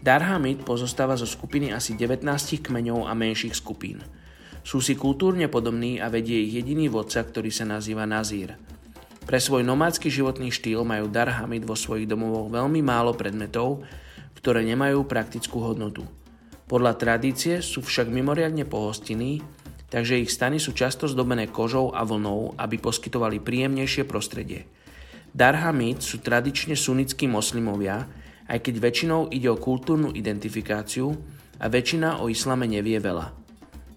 Darhamid pozostáva zo skupiny asi 19 kmeňov a menších skupín. Sú si kultúrne podobní a vedie ich jediný vodca, ktorý sa nazýva Nazír. Pre svoj nomádsky životný štýl majú Darhamid vo svojich domovoch veľmi málo predmetov, ktoré nemajú praktickú hodnotu. Podľa tradície sú však mimoriadne pohostinní takže ich stany sú často zdobené kožou a vlnou, aby poskytovali príjemnejšie prostredie. Darhamid sú tradične sunnickí moslimovia, aj keď väčšinou ide o kultúrnu identifikáciu a väčšina o islame nevie veľa.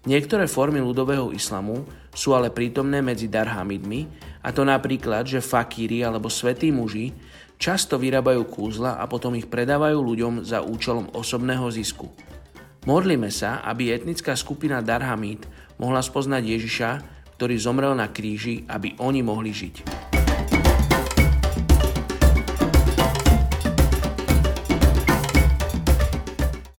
Niektoré formy ľudového islamu sú ale prítomné medzi darhamidmi, a to napríklad, že fakíri alebo svetí muži často vyrábajú kúzla a potom ich predávajú ľuďom za účelom osobného zisku. Modlíme sa, aby etnická skupina Darhamid mohla spoznať Ježiša, ktorý zomrel na kríži, aby oni mohli žiť.